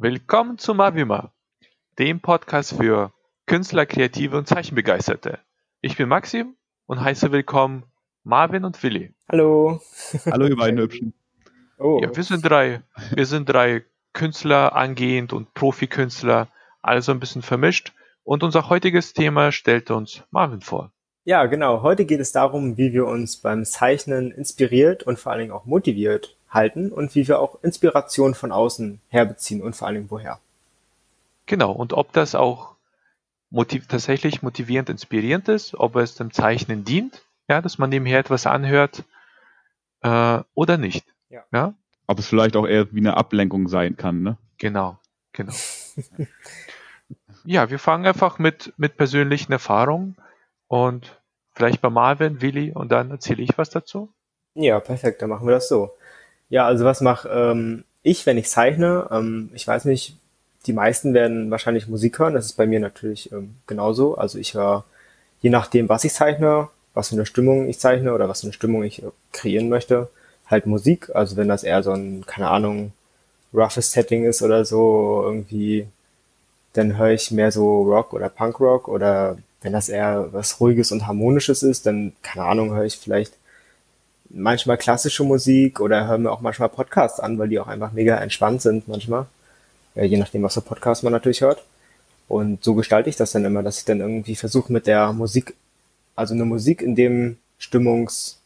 Willkommen zu Mavima, dem Podcast für Künstler, Kreative und Zeichenbegeisterte. Ich bin Maxim und heiße willkommen Marvin und Willi. Hallo. Hallo, ihr beiden Hübschen. Oh. Ja, wir sind drei, wir sind drei Künstler angehend und Profikünstler, also ein bisschen vermischt. Und unser heutiges Thema stellt uns Marvin vor. Ja, genau. Heute geht es darum, wie wir uns beim Zeichnen inspiriert und vor allen Dingen auch motiviert halten und wie wir auch Inspiration von außen herbeziehen und vor Dingen woher. Genau. Und ob das auch motiv tatsächlich motivierend, inspirierend ist, ob es dem Zeichnen dient, ja, dass man nebenher etwas anhört äh, oder nicht. Ja. ja. Ob es vielleicht auch eher wie eine Ablenkung sein kann, ne? Genau, genau. ja, wir fangen einfach mit, mit persönlichen Erfahrungen und vielleicht bei Marvin, Willi und dann erzähle ich was dazu. Ja, perfekt, dann machen wir das so. Ja, also was mache ähm, ich, wenn ich zeichne? Ähm, ich weiß nicht, die meisten werden wahrscheinlich Musik hören. Das ist bei mir natürlich ähm, genauso. Also ich höre, je nachdem, was ich zeichne, was für eine Stimmung ich zeichne oder was für eine Stimmung ich äh, kreieren möchte, halt Musik. Also wenn das eher so ein, keine Ahnung, roughes Setting ist oder so, irgendwie, dann höre ich mehr so Rock oder Punkrock oder wenn das eher was Ruhiges und Harmonisches ist, dann, keine Ahnung, höre ich vielleicht manchmal klassische Musik oder höre mir auch manchmal Podcasts an, weil die auch einfach mega entspannt sind manchmal. Ja, je nachdem, was für Podcasts man natürlich hört. Und so gestalte ich das dann immer, dass ich dann irgendwie versuche mit der Musik, also eine Musik in dem Stimmungs,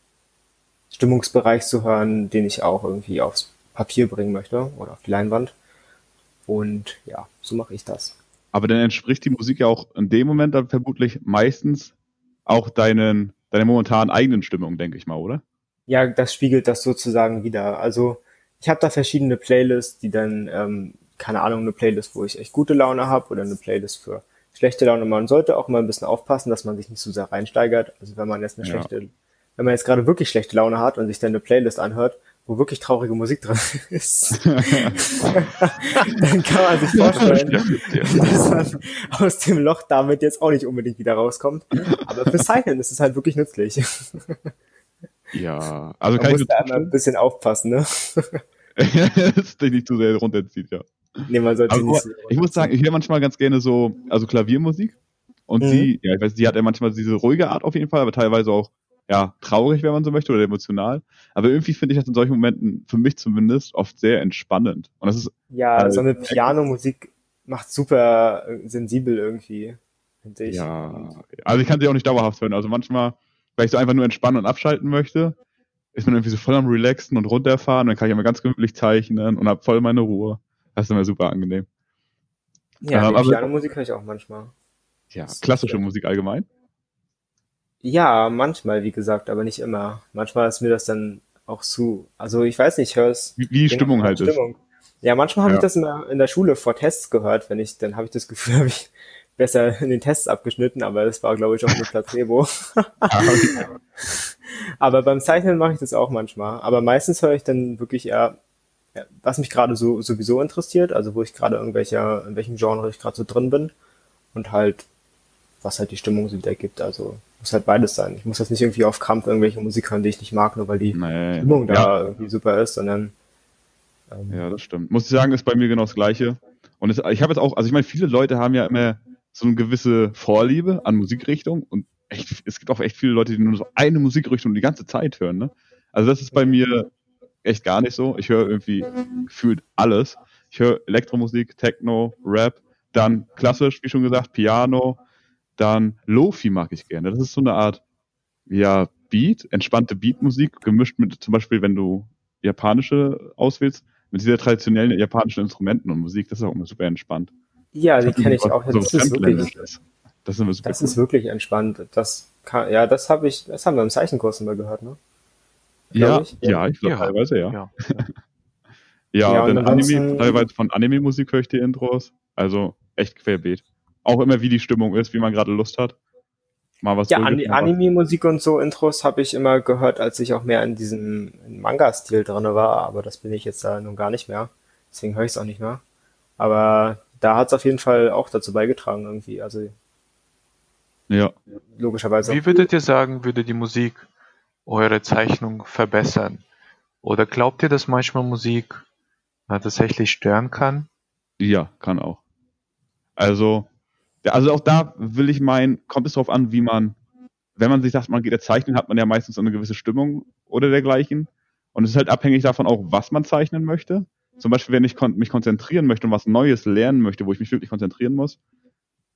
Stimmungsbereich zu hören, den ich auch irgendwie aufs Papier bringen möchte oder auf die Leinwand. Und ja, so mache ich das. Aber dann entspricht die Musik ja auch in dem Moment dann vermutlich meistens auch deinen, deiner momentanen eigenen Stimmung, denke ich mal, oder? Ja, das spiegelt das sozusagen wieder. Also ich habe da verschiedene Playlists, die dann, ähm, keine Ahnung, eine Playlist, wo ich echt gute Laune habe oder eine Playlist für schlechte Laune. Man sollte auch mal ein bisschen aufpassen, dass man sich nicht zu sehr reinsteigert. Also wenn man jetzt eine ja. schlechte, wenn man jetzt gerade wirklich schlechte Laune hat und sich dann eine Playlist anhört, wo wirklich traurige Musik drin ist, dann kann man sich vorstellen, dass man aus dem Loch damit jetzt auch nicht unbedingt wieder rauskommt. Aber fürs Zeichnen ist es halt wirklich nützlich. Ja, also man kann muss ich da ein bisschen aufpassen, ne? dass dich nicht zu sehr runterzieht, ja. Nee, man sollte Aber, nicht so ich muss sagen, ich höre manchmal ganz gerne so, also Klaviermusik. Und mhm. sie, ja, ich weiß, sie hat ja manchmal diese ruhige Art auf jeden Fall, aber teilweise auch, ja, traurig, wenn man so möchte, oder emotional. Aber irgendwie finde ich das in solchen Momenten, für mich zumindest, oft sehr entspannend. Und das ist. Ja, halt, so eine Pianomusik macht super äh, sensibel irgendwie, finde ich. Ja, also ich kann sie auch nicht dauerhaft hören. Also manchmal, weil ich so einfach nur entspannen und abschalten möchte, ist man irgendwie so voll am Relaxen und runterfahren. Dann kann ich immer ganz gemütlich zeichnen und habe voll meine Ruhe. Das ist immer super angenehm. Ja, ähm, Pianomusik höre ich auch manchmal. Ja, klassische Musik allgemein? Ja, manchmal, wie gesagt, aber nicht immer. Manchmal ist mir das dann auch zu. Also ich weiß nicht, es. Wie, wie die Stimmung halt Stimmung. ist. Ja, manchmal habe ja. ich das in der, in der Schule vor Tests gehört, wenn ich, dann habe ich das Gefühl, habe ich besser in den Tests abgeschnitten, aber das war, glaube ich, auch nur Placebo. aber beim Zeichnen mache ich das auch manchmal. Aber meistens höre ich dann wirklich eher, was mich gerade so sowieso interessiert, also wo ich gerade irgendwelcher, in welchem Genre ich gerade so drin bin und halt, was halt die Stimmung so wieder gibt. Also muss halt beides sein. Ich muss jetzt nicht irgendwie auf Krampf irgendwelche Musik hören, die ich nicht mag, nur weil die nee, Stimmung ja. da irgendwie super ist, sondern ähm, ja, das stimmt. Muss ich sagen, ist bei mir genau das Gleiche. Und es, ich habe jetzt auch, also ich meine, viele Leute haben ja immer so eine gewisse Vorliebe an Musikrichtung und echt, es gibt auch echt viele Leute, die nur so eine Musikrichtung die ganze Zeit hören. Ne? Also das ist bei mir echt gar nicht so. Ich höre irgendwie gefühlt alles. Ich höre Elektromusik, Techno, Rap, dann klassisch, wie schon gesagt, Piano, dann Lofi mag ich gerne. Das ist so eine Art, ja, Beat, entspannte Beatmusik, gemischt mit zum Beispiel, wenn du japanische auswählst, mit dieser traditionellen japanischen Instrumenten und Musik. Das ist auch immer super entspannt. Ja, die kenne ich auch. So das, ist wirklich, ist. das, ist, das cool. ist wirklich entspannt. Das kann, ja, das habe ich, das haben wir im Zeichenkurs immer gehört, ne? Ja, ich. ja, ich glaube ja. teilweise, ja. Ja, ja, ja denn Anime, teilweise von Anime-Musik höre ich die Intros. Also echt querbeet. Auch immer wie die Stimmung ist, wie man gerade Lust hat. Mal was ja, An Anime-Musik und so Intros habe ich immer gehört, als ich auch mehr in diesem Manga-Stil drin war, aber das bin ich jetzt da nun gar nicht mehr. Deswegen höre ich es auch nicht mehr. Aber da hat es auf jeden Fall auch dazu beigetragen irgendwie. Also ja. Logischerweise. Wie würdet ihr sagen, würde die Musik eure Zeichnung verbessern? Oder glaubt ihr, dass manchmal Musik äh, tatsächlich stören kann? Ja, kann auch. Also, ja, also auch da will ich meinen, kommt es darauf an, wie man, wenn man sich sagt, man geht ja zeichnen, hat man ja meistens eine gewisse Stimmung oder dergleichen. Und es ist halt abhängig davon auch, was man zeichnen möchte. Zum Beispiel, wenn ich kon mich konzentrieren möchte und was Neues lernen möchte, wo ich mich wirklich konzentrieren muss,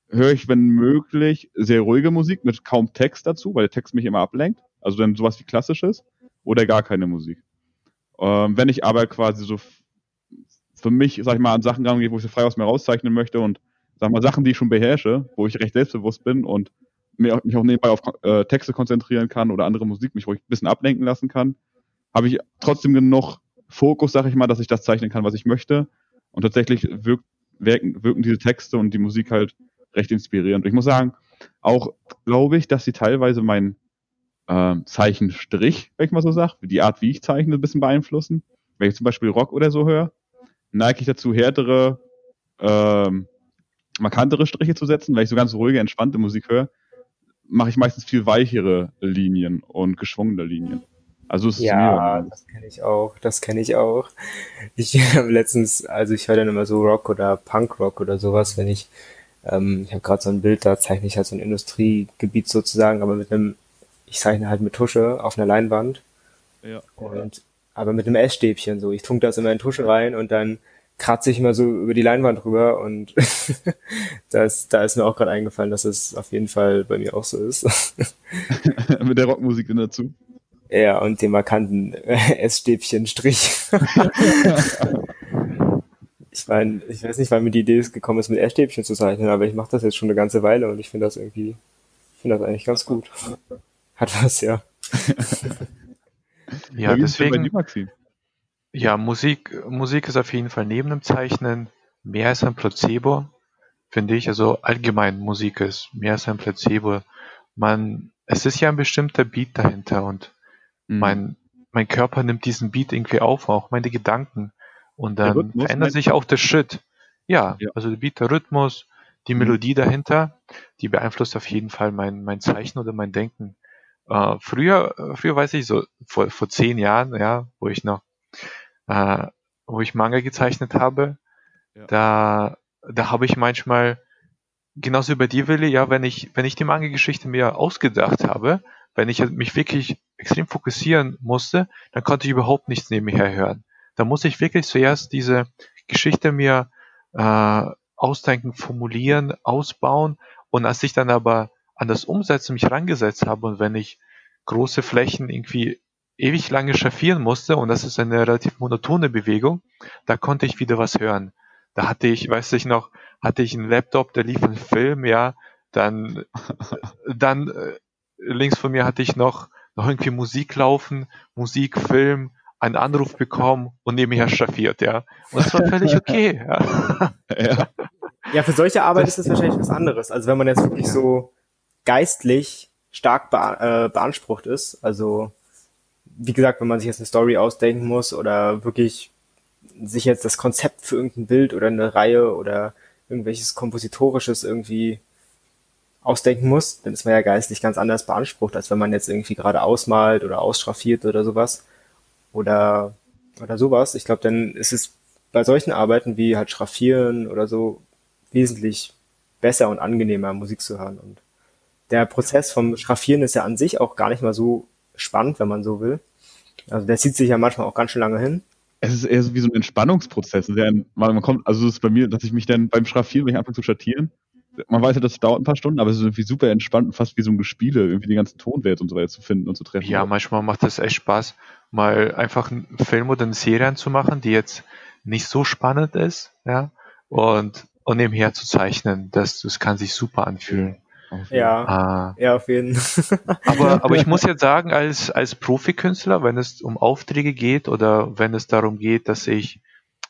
höre ich, wenn möglich, sehr ruhige Musik mit kaum Text dazu, weil der Text mich immer ablenkt. Also dann sowas wie klassisches oder gar keine Musik. Ähm, wenn ich aber quasi so für mich, sag ich mal, an Sachen rangehe, wo ich so frei aus mir rauszeichnen möchte und sag mal Sachen, die ich schon beherrsche, wo ich recht selbstbewusst bin und mich auch nebenbei auf äh, Texte konzentrieren kann oder andere Musik mich ruhig ein bisschen ablenken lassen kann, habe ich trotzdem genug Fokus, sag ich mal, dass ich das zeichnen kann, was ich möchte. Und tatsächlich wirkt, wirken, wirken diese Texte und die Musik halt recht inspirierend. Und ich muss sagen, auch glaube ich, dass sie teilweise meinen äh, Zeichenstrich, wenn ich mal so sage, die Art, wie ich zeichne, ein bisschen beeinflussen. Wenn ich zum Beispiel Rock oder so höre, neige ich dazu, härtere, ähm, markantere Striche zu setzen. Wenn ich so ganz ruhige, entspannte Musik höre, mache ich meistens viel weichere Linien und geschwungene Linien. Also es ja, ist das kenne ich auch, das kenne ich auch. Ich habe letztens, also ich höre dann immer so Rock oder Punkrock oder sowas, wenn ich, ähm, ich habe gerade so ein Bild, da zeichne ich halt so ein Industriegebiet sozusagen, aber mit einem, ich zeichne halt mit Tusche auf einer Leinwand. Ja. Und aber mit einem Essstäbchen so. Ich tunke das immer in Tusche rein und dann kratze ich immer so über die Leinwand rüber und das, da ist mir auch gerade eingefallen, dass es auf jeden Fall bei mir auch so ist. mit der Rockmusik dazu. Ja, und dem markanten Essstäbchen-Strich. ich meine, ich weiß nicht, wann mir die Idee gekommen ist, mit Essstäbchen zu zeichnen, aber ich mache das jetzt schon eine ganze Weile und ich finde das irgendwie, ich finde das eigentlich ganz gut. Hat was, ja. ja, deswegen. Ja, Musik, Musik ist auf jeden Fall neben dem Zeichnen mehr als ein Placebo, finde ich. Also allgemein Musik ist mehr als ein Placebo. Man, es ist ja ein bestimmter Beat dahinter und. Mein, mein Körper nimmt diesen Beat irgendwie auf, auch meine Gedanken. Und dann Rhythmus, verändert sich auch der Schritt. Ja, ja, also der Beat, der Rhythmus, die mhm. Melodie dahinter, die beeinflusst auf jeden Fall mein, mein Zeichen oder mein Denken. Äh, früher, früher weiß ich so, vor, vor zehn Jahren, ja, wo ich noch, äh, wo ich Manga gezeichnet habe, ja. da, da habe ich manchmal, genauso über die Wille, ja, wenn ich, wenn ich die Manga-Geschichte mir ausgedacht habe, wenn ich mich wirklich extrem fokussieren musste, dann konnte ich überhaupt nichts nebenher hören. Da muss ich wirklich zuerst diese Geschichte mir äh, ausdenken, formulieren, ausbauen und als ich dann aber an das Umsetzen mich rangesetzt habe und wenn ich große Flächen irgendwie ewig lange schaffieren musste und das ist eine relativ monotone Bewegung, da konnte ich wieder was hören. Da hatte ich, weiß ich noch, hatte ich einen Laptop, da lief ein Film, ja, dann, dann äh, links von mir hatte ich noch, noch irgendwie Musik laufen, Musik, Film, einen Anruf bekommen und nebenher staffiert, ja. Und das war völlig okay, ja. ja. Ja, für solche Arbeit ist das wahrscheinlich was anderes. Also wenn man jetzt wirklich so geistlich stark bea äh, beansprucht ist, also wie gesagt, wenn man sich jetzt eine Story ausdenken muss oder wirklich sich jetzt das Konzept für irgendein Bild oder eine Reihe oder irgendwelches Kompositorisches irgendwie ausdenken muss, dann ist man ja geistlich ganz anders beansprucht, als wenn man jetzt irgendwie gerade ausmalt oder ausstraffiert oder sowas. Oder, oder sowas. Ich glaube, dann ist es bei solchen Arbeiten wie halt Schraffieren oder so wesentlich besser und angenehmer Musik zu hören. Und der Prozess vom Schraffieren ist ja an sich auch gar nicht mal so spannend, wenn man so will. Also der zieht sich ja manchmal auch ganz schön lange hin. Es ist eher so wie so ein Entspannungsprozess. Man kommt, also es ist bei mir, dass ich mich dann beim Schraffieren, wenn ich anfange zu schattieren, man weiß ja, das dauert ein paar Stunden, aber es ist irgendwie super entspannt, fast wie so ein Gespiele, irgendwie die ganzen Tonwerte und so weiter zu finden und zu treffen. Ja, manchmal macht es echt Spaß, mal einfach einen Film oder eine Serie anzumachen, die jetzt nicht so spannend ist, ja, und, und nebenher zu zeichnen. Das, das kann sich super anfühlen. Ja, ah. ja, auf jeden Fall. aber, aber ich muss jetzt sagen, als, als Profikünstler, wenn es um Aufträge geht oder wenn es darum geht, dass ich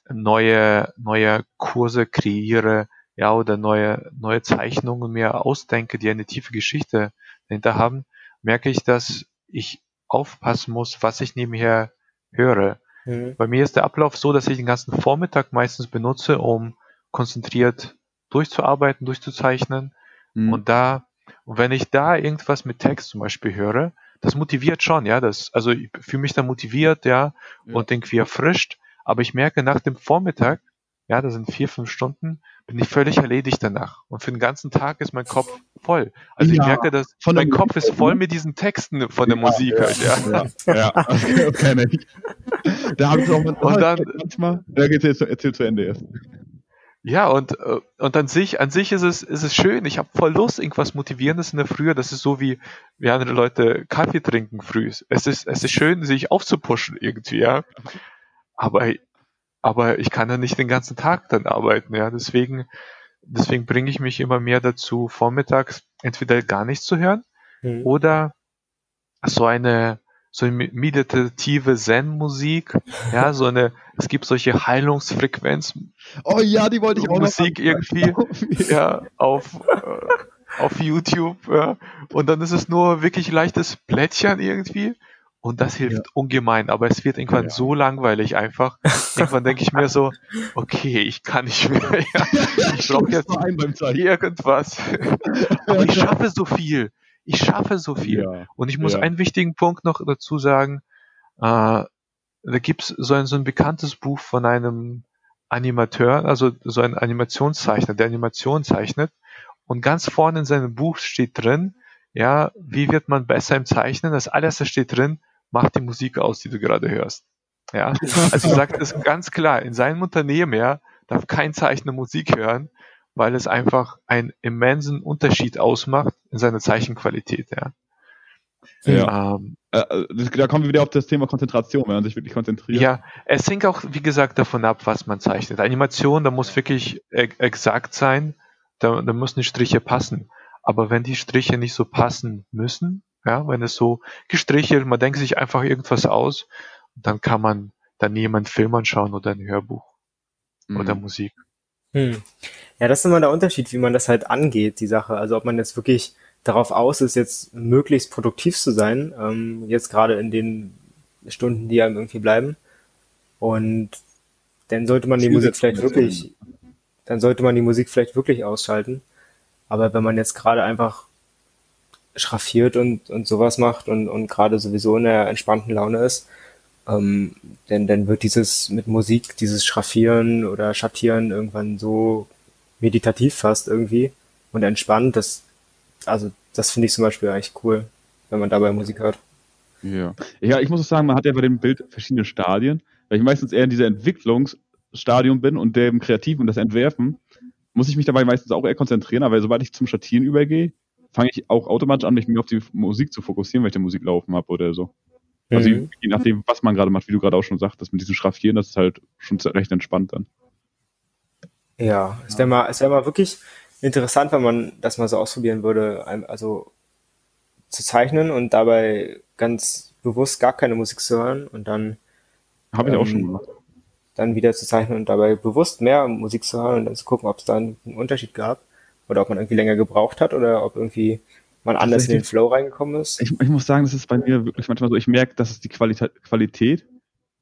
neue, neue Kurse kreiere, ja, oder neue, neue Zeichnungen mir ausdenke, die eine tiefe Geschichte dahinter haben, merke ich, dass ich aufpassen muss, was ich nebenher höre. Mhm. Bei mir ist der Ablauf so, dass ich den ganzen Vormittag meistens benutze, um konzentriert durchzuarbeiten, durchzuzeichnen. Mhm. Und da, und wenn ich da irgendwas mit Text zum Beispiel höre, das motiviert schon, ja, das, also ich fühle mich da motiviert, ja, ja, und irgendwie erfrischt. Aber ich merke nach dem Vormittag, ja, das sind vier, fünf Stunden, bin ich völlig erledigt danach. Und für den ganzen Tag ist mein Kopf voll. Also ja, ich merke, dass mein Kopf ist voll mit diesen Texten von der ja, Musik ja, halt, ja. Ja. Okay, okay, Da habe ich auch und dann, manchmal. Ja, erzähl, erzähl zu Ende erst. Ja, und, äh, und an sich, an sich ist es, ist es schön. Ich habe voll Lust, irgendwas Motivierendes in der Früh. Das ist so wie, wie andere Leute Kaffee trinken früh. Es ist, es ist schön, sich aufzupushen irgendwie, ja. Aber, aber ich kann ja nicht den ganzen Tag dann arbeiten, ja. Deswegen, deswegen bringe ich mich immer mehr dazu, vormittags entweder gar nichts zu hören mhm. oder so eine, so eine meditative Zen-Musik, ja, so eine, es gibt solche Heilungsfrequenz. Oh ja, die wollte ich auch Musik irgendwie, ja, auf, äh, auf YouTube, ja. Und dann ist es nur wirklich leichtes Plättchen irgendwie. Und das hilft ja. ungemein, aber es wird irgendwann ja. so langweilig einfach. Irgendwann denke ich mir so, okay, ich kann nicht mehr. Ja. Ich brauche jetzt irgendwas. aber ich schaffe so viel ich schaffe so viel. Und ich muss einen wichtigen Punkt noch dazu sagen, äh, da gibt's so ein, so ein bekanntes Buch von einem Animateur, also so ein Animationszeichner, der Animation zeichnet. Und ganz vorne in seinem Buch steht drin, ja, wie wird man besser im Zeichnen? Das alles, das steht drin, macht die Musik aus, die du gerade hörst. Ja, also sagt es ganz klar, in seinem Unternehmen, ja, darf kein Zeichner Musik hören, weil es einfach einen immensen Unterschied ausmacht in seiner Zeichenqualität. Ja. Ja. Ähm, äh, äh da kommen wir wieder auf das Thema Konzentration, wenn man sich wirklich konzentriert. Ja, es hängt auch, wie gesagt, davon ab, was man zeichnet. Animation, da muss wirklich e exakt sein, da, da müssen die Striche passen. Aber wenn die Striche nicht so passen müssen, ja, wenn es so gestrichelt, man denkt sich einfach irgendwas aus, dann kann man dann jemand Film anschauen oder ein Hörbuch mhm. oder Musik. Hm. Ja, das ist immer der Unterschied, wie man das halt angeht, die Sache. Also ob man jetzt wirklich darauf aus ist, jetzt möglichst produktiv zu sein, ähm, jetzt gerade in den Stunden, die einem irgendwie bleiben. Und dann sollte man die Musik vielleicht wirklich, dann sollte man die Musik vielleicht wirklich ausschalten. Aber wenn man jetzt gerade einfach schraffiert und, und sowas macht und, und gerade sowieso in der entspannten Laune ist, ähm, denn dann wird dieses mit Musik, dieses Schraffieren oder Schattieren irgendwann so meditativ fast irgendwie und entspannt. Das, also das finde ich zum Beispiel eigentlich cool, wenn man dabei Musik hört. Ja. ja, ich muss sagen, man hat ja bei dem Bild verschiedene Stadien, weil ich meistens eher in dieser Entwicklungsstadium bin und dem Kreativen und das Entwerfen, muss ich mich dabei meistens auch eher konzentrieren, aber sobald ich zum Schattieren übergehe, fange ich auch automatisch an, mich mehr auf die Musik zu fokussieren, weil ich die Musik laufen habe oder so. Also mhm. je nachdem, was man gerade macht, wie du gerade auch schon sagtest, mit diesem Schraffieren, das ist halt schon recht entspannt dann. Ja, es wäre mal, es wäre mal wirklich interessant, wenn man das mal so ausprobieren würde, also zu zeichnen und dabei ganz bewusst gar keine Musik zu hören und dann habe ich ähm, auch schon gemacht. Dann wieder zu zeichnen und dabei bewusst mehr Musik zu hören und dann zu gucken, ob es da einen Unterschied gab oder ob man irgendwie länger gebraucht hat oder ob irgendwie man anders in den Flow reingekommen ist? Ich, ich, muss sagen, das ist bei mir wirklich manchmal so, ich merke, dass es die Qualität, Qualität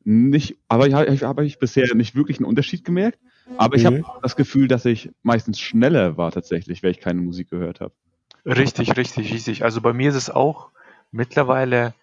nicht, aber ich, ich habe ich bisher nicht wirklich einen Unterschied gemerkt. Aber ich mhm. habe das Gefühl, dass ich meistens schneller war tatsächlich, weil ich keine Musik gehört habe. Richtig, richtig, richtig. Also bei mir ist es auch mittlerweile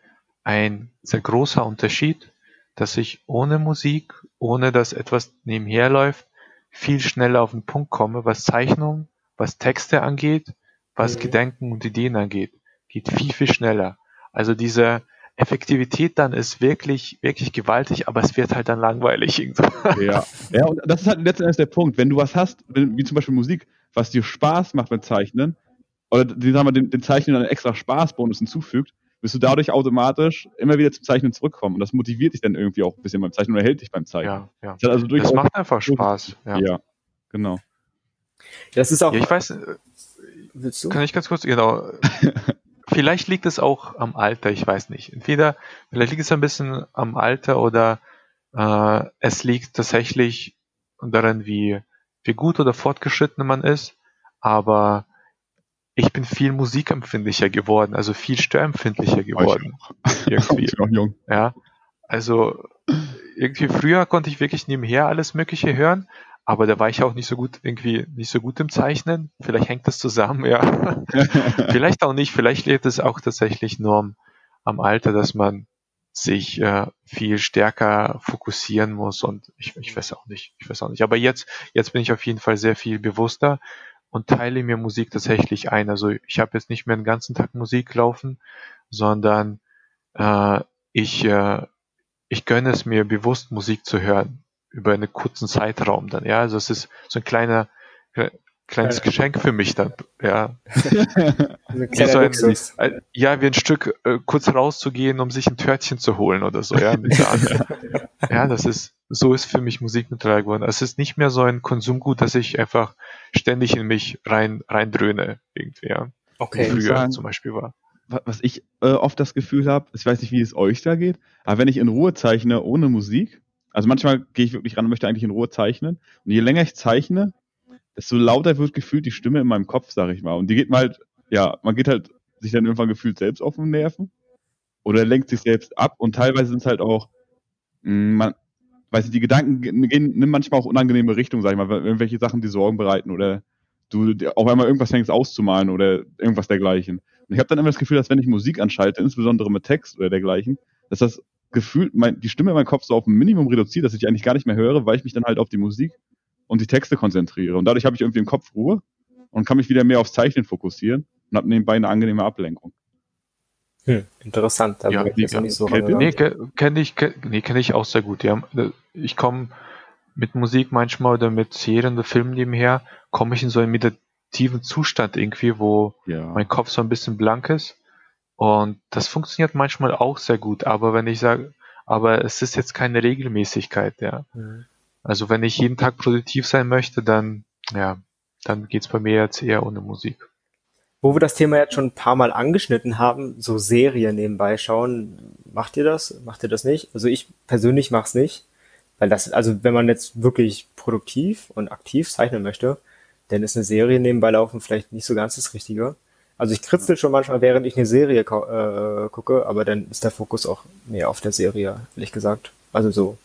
ein sehr großer Unterschied, dass ich ohne Musik, ohne dass etwas nebenher läuft, viel schneller auf den Punkt komme, was Zeichnung, was Texte angeht was mhm. Gedenken und Ideen angeht, geht viel, viel schneller. Also diese Effektivität dann ist wirklich, wirklich gewaltig, aber es wird halt dann langweilig irgendwo. Ja, ja und das ist halt letztendlich der Punkt. Wenn du was hast, wie zum Beispiel Musik, was dir Spaß macht beim Zeichnen, oder die, sagen wir, den, den Zeichnen einen extra Spaßbonus hinzufügt, wirst du dadurch automatisch immer wieder zum Zeichnen zurückkommen. Und das motiviert dich dann irgendwie auch ein bisschen beim Zeichnen oder hält dich beim Zeichnen. Ja, ja. Das, also das macht einfach Spaß. Ja, ja genau. Das ist auch. Ja, ich weiß, Willst du? Kann ich ganz kurz, genau. vielleicht liegt es auch am Alter, ich weiß nicht. Entweder, vielleicht liegt es ein bisschen am Alter oder äh, es liegt tatsächlich daran, wie, wie gut oder fortgeschritten man ist. Aber ich bin viel musikempfindlicher geworden, also viel störempfindlicher geworden. Irgendwie. Ich bin auch jung. Ja. Also irgendwie früher konnte ich wirklich nebenher alles Mögliche hören aber da war ich auch nicht so gut, irgendwie nicht so gut im Zeichnen. Vielleicht hängt das zusammen, ja. vielleicht auch nicht, vielleicht liegt es auch tatsächlich nur am, am, Alter, dass man sich äh, viel stärker fokussieren muss und ich, ich weiß auch nicht, ich weiß auch nicht. Aber jetzt, jetzt bin ich auf jeden Fall sehr viel bewusster und teile mir Musik tatsächlich ein. Also ich habe jetzt nicht mehr den ganzen Tag Musik laufen, sondern äh, ich, äh, ich gönne es mir bewusst Musik zu hören über einen kurzen Zeitraum dann. Ja, also es ist so ein kleiner kleines ja. Geschenk für mich dann, ja. wie so ein, äh, ja, wie ein Stück äh, kurz rauszugehen, um sich ein Törtchen zu holen oder so, ja. ja, das ist, so ist für mich Musik mittlerweile geworden. Es ist nicht mehr so ein Konsumgut, dass ich einfach ständig in mich rein, rein dröhne, irgendwie, ja. Okay. Wie früher sagen, zum Beispiel war. Was ich äh, oft das Gefühl habe, ich weiß nicht, wie es euch da geht, aber wenn ich in Ruhe zeichne ohne Musik, also manchmal gehe ich wirklich ran und möchte eigentlich in Ruhe zeichnen. Und je länger ich zeichne, desto lauter wird gefühlt die Stimme in meinem Kopf, sag ich mal. Und die geht mal halt, ja, man geht halt sich dann irgendwann gefühlt selbst auf den Nerven oder lenkt sich selbst ab und teilweise sind es halt auch, mh, mm, man, weiß ich, die Gedanken gehen, nimm manchmal auch unangenehme Richtungen, sag ich mal, irgendwelche Sachen, die Sorgen bereiten oder du auf einmal irgendwas fängst auszumalen oder irgendwas dergleichen. Und ich habe dann immer das Gefühl, dass wenn ich Musik anschalte, insbesondere mit Text oder dergleichen, dass das Gefühl, mein, die Stimme in meinem Kopf so auf ein Minimum reduziert, dass ich die eigentlich gar nicht mehr höre, weil ich mich dann halt auf die Musik und die Texte konzentriere. Und dadurch habe ich irgendwie im Kopf Ruhe und kann mich wieder mehr aufs Zeichnen fokussieren und habe nebenbei eine angenehme Ablenkung. Hm, interessant. Da ja, ich ja. nicht so nee, kenne ich, kenn, nee, kenn ich auch sehr gut. Ja. Ich komme mit Musik manchmal oder mit Serien oder Filmen nebenher, komme ich in so einen meditativen Zustand irgendwie, wo ja. mein Kopf so ein bisschen blank ist. Und das funktioniert manchmal auch sehr gut, aber wenn ich sage, aber es ist jetzt keine Regelmäßigkeit, ja. Mhm. Also wenn ich jeden Tag produktiv sein möchte, dann, ja, dann geht's bei mir jetzt eher ohne Musik. Wo wir das Thema jetzt schon ein paar Mal angeschnitten haben, so Serien nebenbei schauen, macht ihr das? Macht ihr das nicht? Also ich persönlich mach's nicht, weil das, also wenn man jetzt wirklich produktiv und aktiv zeichnen möchte, dann ist eine Serie nebenbei laufen vielleicht nicht so ganz das Richtige. Also ich kritzel schon manchmal, während ich eine Serie äh, gucke, aber dann ist der Fokus auch mehr auf der Serie, ehrlich gesagt. Also so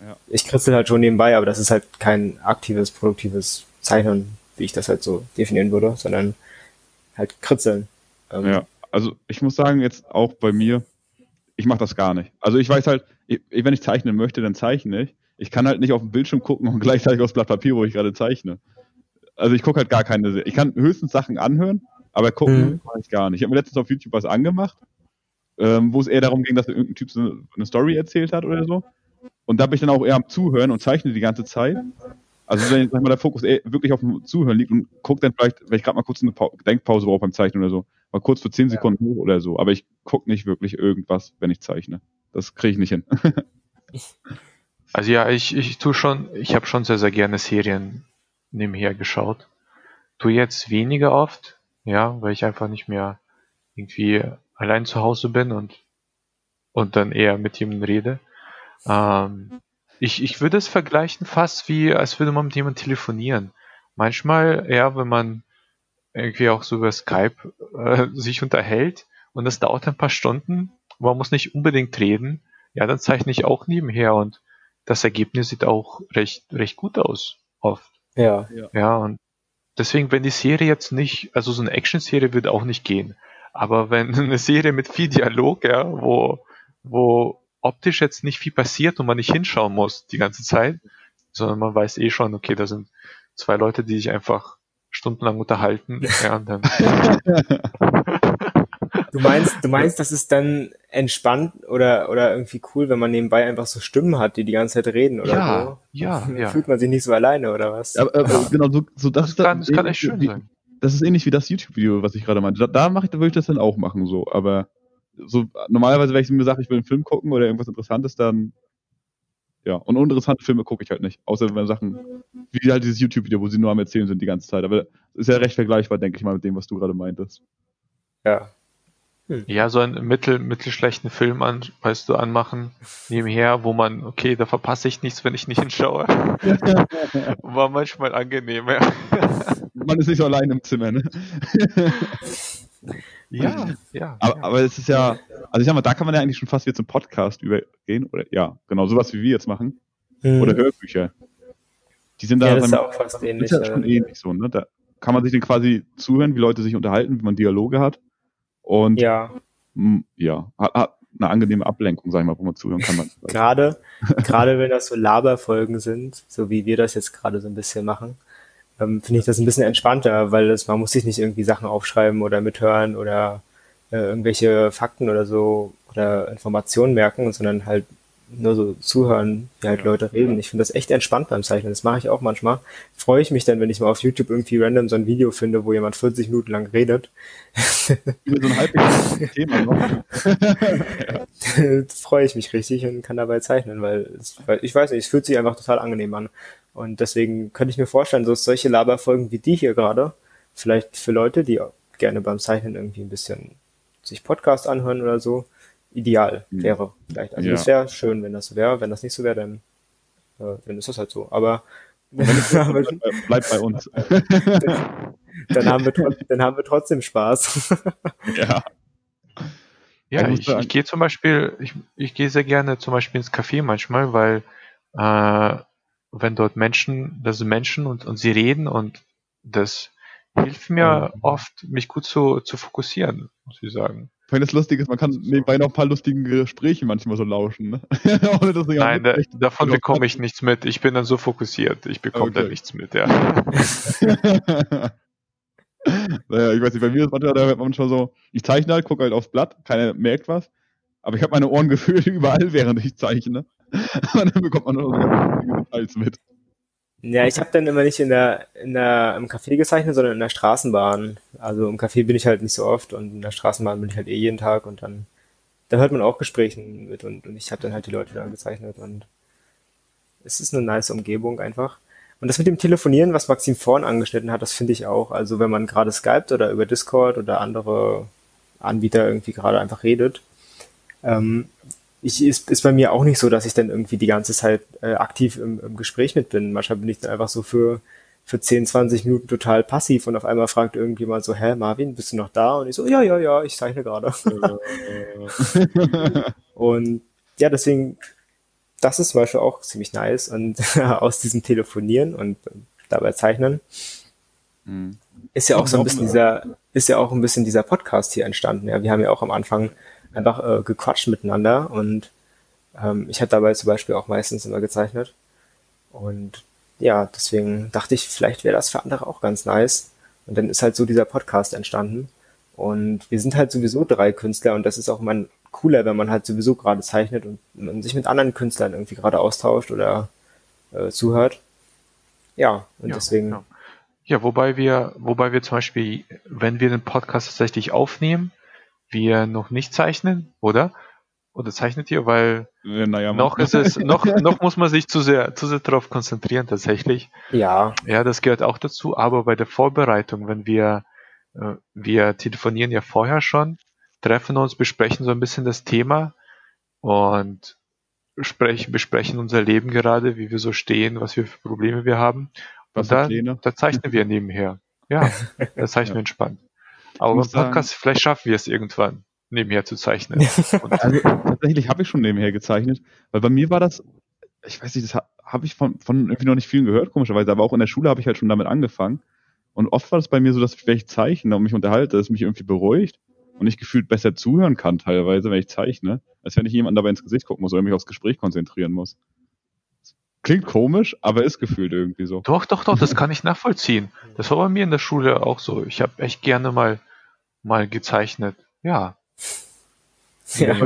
ja. Ich kritzel halt schon nebenbei, aber das ist halt kein aktives, produktives Zeichnen, wie ich das halt so definieren würde, sondern halt kritzeln. Ähm, ja, also ich muss sagen, jetzt auch bei mir, ich mache das gar nicht. Also ich weiß halt, ich, wenn ich zeichnen möchte, dann zeichne ich. Ich kann halt nicht auf den Bildschirm gucken und gleichzeitig aufs Blatt Papier, wo ich gerade zeichne. Also ich gucke halt gar keine Ich kann höchstens Sachen anhören, aber gucken mhm. mache ich gar nicht. Ich habe mir letztens auf YouTube was angemacht, ähm, wo es eher darum ging, dass irgendein Typ so eine Story erzählt hat oder so. Und da bin ich dann auch eher am Zuhören und zeichne die ganze Zeit. Also wenn sag mal, der Fokus eher wirklich auf dem Zuhören liegt und gucke dann vielleicht, wenn ich gerade mal kurz eine pa Denkpause brauche beim Zeichnen oder so, mal kurz für zehn Sekunden hoch oder so. Aber ich gucke nicht wirklich irgendwas, wenn ich zeichne. Das kriege ich nicht hin. also ja, ich, ich tue schon, ich habe schon sehr, sehr gerne Serien nebenher geschaut. Tu jetzt weniger oft, ja, weil ich einfach nicht mehr irgendwie allein zu Hause bin und, und dann eher mit jemandem rede. Ähm, ich, ich würde es vergleichen fast wie, als würde man mit jemandem telefonieren. Manchmal, ja, wenn man irgendwie auch so über Skype äh, sich unterhält und das dauert ein paar Stunden, man muss nicht unbedingt reden, ja, dann zeichne ich auch nebenher und das Ergebnis sieht auch recht, recht gut aus, oft. Ja. Ja, und deswegen, wenn die Serie jetzt nicht, also so eine Action-Serie würde auch nicht gehen. Aber wenn eine Serie mit viel Dialog, ja, wo, wo optisch jetzt nicht viel passiert und man nicht hinschauen muss die ganze Zeit, sondern man weiß eh schon, okay, da sind zwei Leute, die sich einfach stundenlang unterhalten. Ja, und dann du meinst, du meinst, das ist dann entspannt oder, oder irgendwie cool, wenn man nebenbei einfach so Stimmen hat, die die ganze Zeit reden oder ja, so? Ja, dann ja. Fühlt man sich nicht so alleine oder was? Aber, aber genau, so, so das, das, kann, das kann echt schön wie, sein. Das ist ähnlich wie das YouTube-Video, was ich gerade meinte. Da, da mache ich, da würde ich das dann auch machen, so, aber so normalerweise, wenn ich mir sage, ich will einen Film gucken oder irgendwas Interessantes, dann ja. Und uninteressante Filme gucke ich halt nicht. Außer wenn Sachen, wie halt dieses YouTube-Video, wo sie nur am Erzählen sind die ganze Zeit. Aber ist ja recht vergleichbar, denke ich mal, mit dem, was du gerade meintest. Ja. Hm. Ja, so einen mittel, mittelschlechten Film an, weißt du, anmachen, nebenher, wo man, okay, da verpasse ich nichts, wenn ich nicht hinschaue. War manchmal angenehm, ja. Man ist nicht so allein im Zimmer, ne? Ja, ja. Aber, ja. aber es ist ja, also ich sag mal, da kann man ja eigentlich schon fast wieder zum Podcast übergehen. Oder ja, genau, sowas wie wir jetzt machen. Mhm. Oder Hörbücher. Die sind da ja, das ist auch fast ähnlich. Ist ja schon ähnlich so, ne? Da kann man sich dann quasi zuhören, wie Leute sich unterhalten, wie man Dialoge hat. Und ja, mh, ja, hat, hat, eine angenehme Ablenkung, sag ich mal, wo man zuhören kann. gerade, gerade wenn das so Laberfolgen sind, so wie wir das jetzt gerade so ein bisschen machen, ähm, finde ich das ein bisschen entspannter, weil das, man muss sich nicht irgendwie Sachen aufschreiben oder mithören oder äh, irgendwelche Fakten oder so oder Informationen merken, sondern halt nur so zuhören, wie halt ja, Leute reden. Ja. Ich finde das echt entspannt beim Zeichnen. Das mache ich auch manchmal. Freue ich mich dann, wenn ich mal auf YouTube irgendwie random so ein Video finde, wo jemand 40 Minuten lang redet. Über so ein halbwegs Thema noch. Freue ich mich richtig und kann dabei zeichnen, weil, es, weil ich weiß nicht, es fühlt sich einfach total angenehm an. Und deswegen könnte ich mir vorstellen, so solche Laberfolgen wie die hier gerade, vielleicht für Leute, die gerne beim Zeichnen irgendwie ein bisschen sich Podcast anhören oder so, ideal hm. wäre vielleicht. Also es ja. wäre schön, wenn das so wäre. Wenn das nicht so wäre, dann, äh, dann ist das halt so. Aber bleibt bei uns. dann, haben wir, dann haben wir trotzdem Spaß. ja. Ja, ich, ich gehe zum Beispiel, ich, ich gehe sehr gerne zum Beispiel ins Café manchmal, weil äh, wenn dort Menschen, das sind Menschen und, und sie reden und das hilft mir mhm. oft, mich gut zu, zu fokussieren, muss ich sagen. Wenn das lustig ist, man kann nebenbei noch ein paar lustige Gespräche manchmal so lauschen. Ne? Nein, da, davon bekomme ich nichts mit. Ich bin dann so fokussiert. Ich bekomme okay. da nichts mit, ja. naja, ich weiß nicht, bei mir ist manchmal, da hört man manchmal so, ich zeichne halt, gucke halt aufs Blatt, keiner merkt was, aber ich habe meine Ohrengefühle überall, während ich zeichne. Und dann bekommt man nur so Details mit. Ja, ich habe dann immer nicht in der, in der, im Café gezeichnet, sondern in der Straßenbahn. Also im Café bin ich halt nicht so oft und in der Straßenbahn bin ich halt eh jeden Tag und dann, da hört man auch Gesprächen mit und, und ich habe dann halt die Leute da gezeichnet und es ist eine nice Umgebung einfach. Und das mit dem Telefonieren, was Maxim vorhin angeschnitten hat, das finde ich auch. Also wenn man gerade Skype oder über Discord oder andere Anbieter irgendwie gerade einfach redet, ähm, ich, ist, ist bei mir auch nicht so, dass ich dann irgendwie die ganze Zeit äh, aktiv im, im Gespräch mit bin. Manchmal bin ich dann einfach so für, für 10, 20 Minuten total passiv und auf einmal fragt irgendjemand so, hä, Marvin, bist du noch da? Und ich so, ja, ja, ja, ich zeichne gerade. und ja, deswegen, das ist zum Beispiel auch ziemlich nice und aus diesem Telefonieren und dabei zeichnen mhm. ist ja auch so ein bisschen dieser, ist ja auch ein bisschen dieser Podcast hier entstanden. Ja, wir haben ja auch am Anfang einfach äh, gequatscht miteinander und ähm, ich habe dabei zum Beispiel auch meistens immer gezeichnet. Und ja, deswegen dachte ich, vielleicht wäre das für andere auch ganz nice. Und dann ist halt so dieser Podcast entstanden. Und wir sind halt sowieso drei Künstler und das ist auch immer cooler, wenn man halt sowieso gerade zeichnet und man sich mit anderen Künstlern irgendwie gerade austauscht oder äh, zuhört. Ja, und ja, deswegen. Ja. ja, wobei wir, wobei wir zum Beispiel, wenn wir den Podcast tatsächlich aufnehmen, wir noch nicht zeichnen, oder? Oder zeichnet ihr? Weil naja, noch ist es, noch, noch muss man sich zu sehr, zu sehr darauf konzentrieren tatsächlich. Ja. Ja, das gehört auch dazu, aber bei der Vorbereitung, wenn wir, äh, wir telefonieren ja vorher schon, treffen uns, besprechen so ein bisschen das Thema und sprechen, besprechen unser Leben gerade, wie wir so stehen, was für Probleme wir haben. Was und da, da zeichnen wir nebenher. Ja, da zeichnen ja. wir entspannt. Aber im Podcast, sagen, vielleicht schaffen wir es irgendwann, nebenher zu zeichnen. also, tatsächlich habe ich schon nebenher gezeichnet, weil bei mir war das, ich weiß nicht, das habe ich von, von irgendwie noch nicht vielen gehört, komischerweise, aber auch in der Schule habe ich halt schon damit angefangen. Und oft war das bei mir so, dass ich, wenn ich zeichne und mich unterhalte, dass es mich irgendwie beruhigt und ich gefühlt besser zuhören kann teilweise, wenn ich zeichne, als wenn ich jemand dabei ins Gesicht gucken muss oder mich aufs Gespräch konzentrieren muss. Klingt komisch, aber ist gefühlt irgendwie so. Doch, doch, doch, das kann ich nachvollziehen. Das war bei mir in der Schule auch so. Ich habe echt gerne mal, mal gezeichnet. Ja. Ja,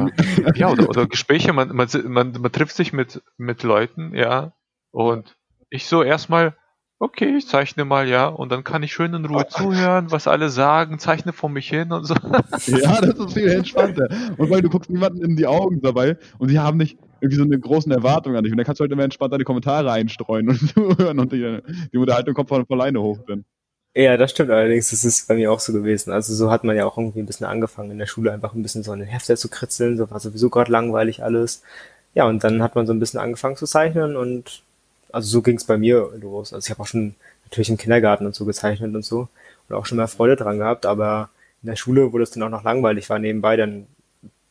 ja oder, oder Gespräche, man, man, man, man trifft sich mit, mit Leuten, ja, und ich so erstmal, okay, ich zeichne mal, ja, und dann kann ich schön in Ruhe zuhören, was alle sagen, zeichne vor mich hin und so. Ja, das ist viel entspannter. Und weil du guckst niemanden in die Augen dabei und die haben nicht irgendwie so eine großen Erwartung an dich. Und dann kannst du halt immer entspannt deine Kommentare einstreuen und zuhören und die, die Unterhaltung kommt von, von alleine hoch dann. Ja, das stimmt allerdings. Das ist bei mir auch so gewesen. Also so hat man ja auch irgendwie ein bisschen angefangen in der Schule einfach ein bisschen so eine Hefte zu kritzeln. So war sowieso gerade langweilig alles. Ja, und dann hat man so ein bisschen angefangen zu zeichnen und also so ging es bei mir los. Also ich habe auch schon natürlich im Kindergarten und so gezeichnet und so und auch schon mal Freude dran gehabt, aber in der Schule, wo das dann auch noch langweilig war nebenbei, dann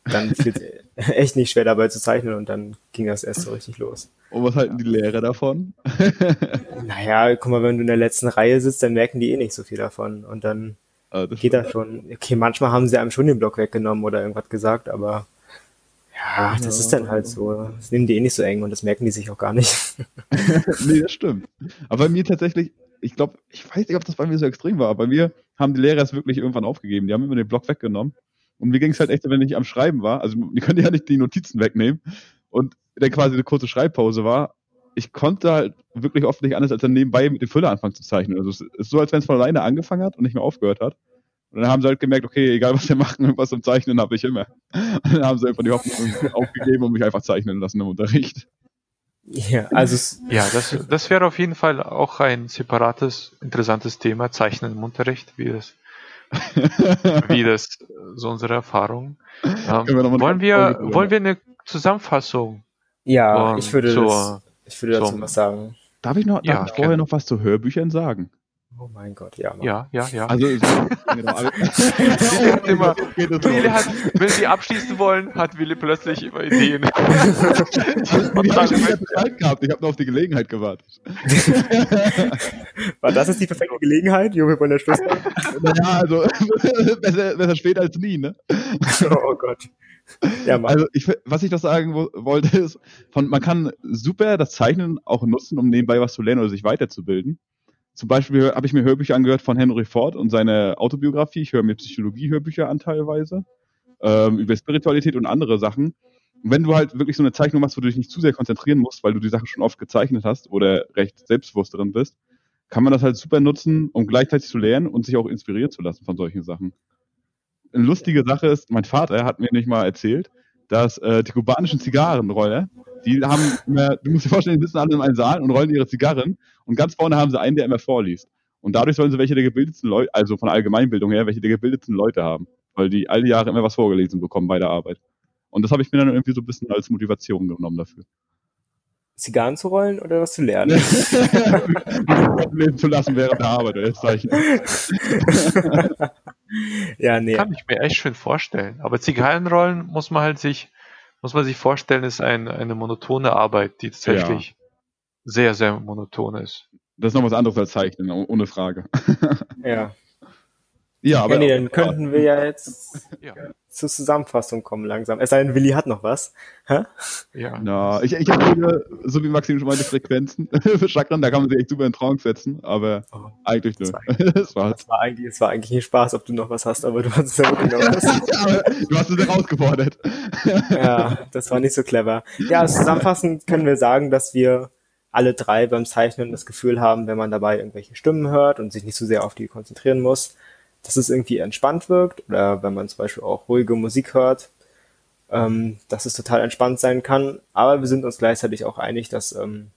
dann fiel echt nicht schwer dabei zu zeichnen und dann ging das erst so richtig los. Und was halten die Lehrer davon? naja, guck mal, wenn du in der letzten Reihe sitzt, dann merken die eh nicht so viel davon und dann ah, das geht das schon. Okay, manchmal haben sie einem schon den Block weggenommen oder irgendwas gesagt, aber Ja, das ja. ist dann halt so. Das nehmen die eh nicht so eng und das merken die sich auch gar nicht. nee, das stimmt. Aber bei mir tatsächlich, ich glaube, ich weiß nicht, ob das bei mir so extrem war, aber bei mir haben die Lehrer es wirklich irgendwann aufgegeben. Die haben immer den Block weggenommen. Und mir ging es halt echt, wenn ich am Schreiben war, also die können ja nicht die Notizen wegnehmen und dann quasi eine kurze Schreibpause war. Ich konnte halt wirklich oft nicht anders, als dann nebenbei mit dem Füller anfangen zu zeichnen. Also es ist so, als wenn es von alleine angefangen hat und nicht mehr aufgehört hat. Und dann haben sie halt gemerkt, okay, egal was wir machen, irgendwas zum Zeichnen habe ich immer. Und dann haben sie einfach die Hoffnung aufgegeben und mich einfach zeichnen lassen im Unterricht. Ja, also ja, das, das wäre auf jeden Fall auch ein separates, interessantes Thema, Zeichnen im Unterricht, wie das wie das so unsere Erfahrung. Ähm, wir wollen wir wollen wir eine Zusammenfassung? Ja, ich würde zur, das, ich würde dazu so, was sagen. Darf ich noch darf ja, ich vorher noch was zu Hörbüchern sagen? Oh mein Gott, ja. Mann. Ja, ja, ja. Also, genau, hat immer, Willi hat, wenn sie abschließen wollen, hat Willi plötzlich immer Ideen. ich habe nur auf die Gelegenheit gewartet. War das jetzt die perfekte Gelegenheit? Wir wollen der Schluss Naja, also besser, besser spät als nie, ne? Oh Gott. Ja, also ich, was ich noch sagen wollte ist, von, man kann super das Zeichnen auch nutzen, um nebenbei was zu lernen oder sich weiterzubilden. Zum Beispiel habe ich mir Hörbücher angehört von Henry Ford und seine Autobiografie. Ich höre mir Psychologie-Hörbücher an teilweise, ähm, über Spiritualität und andere Sachen. Und wenn du halt wirklich so eine Zeichnung machst, wo du dich nicht zu sehr konzentrieren musst, weil du die Sachen schon oft gezeichnet hast oder recht selbstbewusst drin bist, kann man das halt super nutzen, um gleichzeitig zu lernen und sich auch inspirieren zu lassen von solchen Sachen. Eine lustige Sache ist, mein Vater hat mir nicht mal erzählt, dass äh, die kubanischen Zigarrenroller, die haben immer, du musst dir vorstellen, die sitzen alle in einem Saal und rollen ihre Zigarren und ganz vorne haben sie einen, der immer vorliest. Und dadurch sollen sie welche der gebildetsten Leute, also von Allgemeinbildung her, welche der gebildetsten Leute haben, weil die alle Jahre immer was vorgelesen bekommen bei der Arbeit. Und das habe ich mir dann irgendwie so ein bisschen als Motivation genommen dafür. Zigarren zu rollen oder was zu lernen? Leben zu lassen während der Arbeit, das Zeichen. ja, nee. Kann ich mir echt schön vorstellen. Aber Zigarrenrollen muss man halt sich, muss man sich vorstellen, ist ein, eine monotone Arbeit, die tatsächlich ja. sehr, sehr monoton ist. Das ist noch was anderes als Zeichnen, ohne Frage. ja. Ja, aber. Nee, dann könnten wir ja jetzt ja. zur Zusammenfassung kommen langsam. Es sei denn, Willi hat noch was. Hä? Ja. Na, ich, ich habe wieder, so wie Maxim schon meinte, Frequenzen für Chakren, da kann man sich echt super in Trance setzen, aber oh, eigentlich nur. Das war, das, war eigentlich, das war eigentlich nicht Spaß, ob du noch was hast, aber du hast es ja wirklich noch was. du hast es herausgefordert. ja, das war nicht so clever. Ja, zusammenfassend können wir sagen, dass wir alle drei beim Zeichnen das Gefühl haben, wenn man dabei irgendwelche Stimmen hört und sich nicht so sehr auf die konzentrieren muss, dass es irgendwie entspannt wirkt oder wenn man zum Beispiel auch ruhige Musik hört, ähm, dass es total entspannt sein kann. Aber wir sind uns gleichzeitig auch einig, dass, ähm,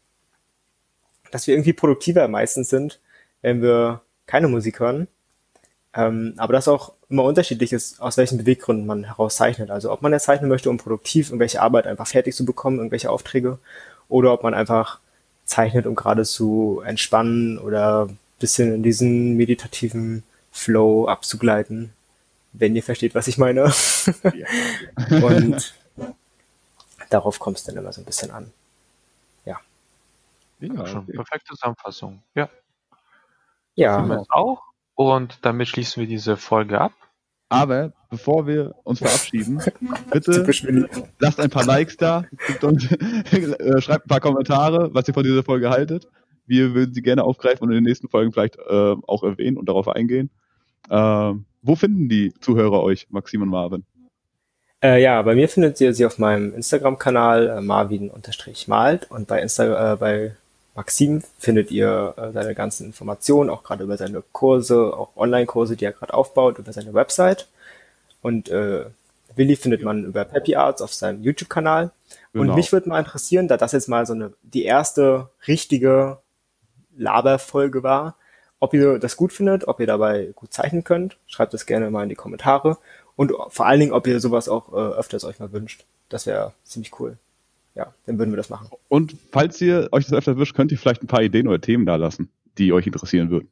dass wir irgendwie produktiver meistens sind, wenn wir keine Musik hören. Ähm, aber das auch immer unterschiedlich ist, aus welchen Beweggründen man herauszeichnet. Also ob man jetzt zeichnen möchte, um produktiv irgendwelche Arbeit einfach fertig zu bekommen, irgendwelche Aufträge, oder ob man einfach zeichnet, um gerade zu entspannen oder bisschen in diesen meditativen Flow abzugleiten, wenn ihr versteht, was ich meine. Ja. Und darauf kommt es dann immer so ein bisschen an. Ja. Ja, schon perfekte Zusammenfassung. Ja. Ja. auch. Und damit schließen wir diese Folge ab. Aber bevor wir uns verabschieden, bitte lasst ein paar Likes da, uns, äh, schreibt ein paar Kommentare, was ihr von dieser Folge haltet. Wir würden sie gerne aufgreifen und in den nächsten Folgen vielleicht äh, auch erwähnen und darauf eingehen. Äh, wo finden die Zuhörer euch, Maxim und Marvin? Äh, ja, bei mir findet ihr sie auf meinem Instagram-Kanal äh, marvin-malt und bei, Insta äh, bei Maxim findet ihr äh, seine ganzen Informationen, auch gerade über seine Kurse, auch Online-Kurse, die er gerade aufbaut, über seine Website. Und äh, Willi findet man über Peppy Arts auf seinem YouTube-Kanal. Genau. Und mich würde mal interessieren, da das jetzt mal so eine die erste richtige Laberfolge war, ob ihr das gut findet, ob ihr dabei gut zeichnen könnt. Schreibt das gerne mal in die Kommentare. Und vor allen Dingen, ob ihr sowas auch äh, öfters euch mal wünscht. Das wäre ziemlich cool. Ja, dann würden wir das machen. Und falls ihr euch das öfter wünscht, könnt ihr vielleicht ein paar Ideen oder Themen da lassen, die euch interessieren würden.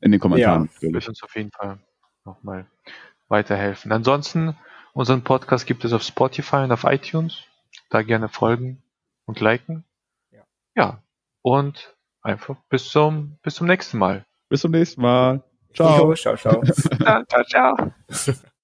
In den Kommentaren. Ja, das uns auf jeden Fall nochmal weiterhelfen. Ansonsten, unseren Podcast gibt es auf Spotify und auf iTunes. Da gerne folgen und liken. Ja. ja. Und einfach bis zum, bis zum nächsten Mal. Bis zum nächsten Mal. Ciao. Jo, ciao, ciao. ciao, ciao.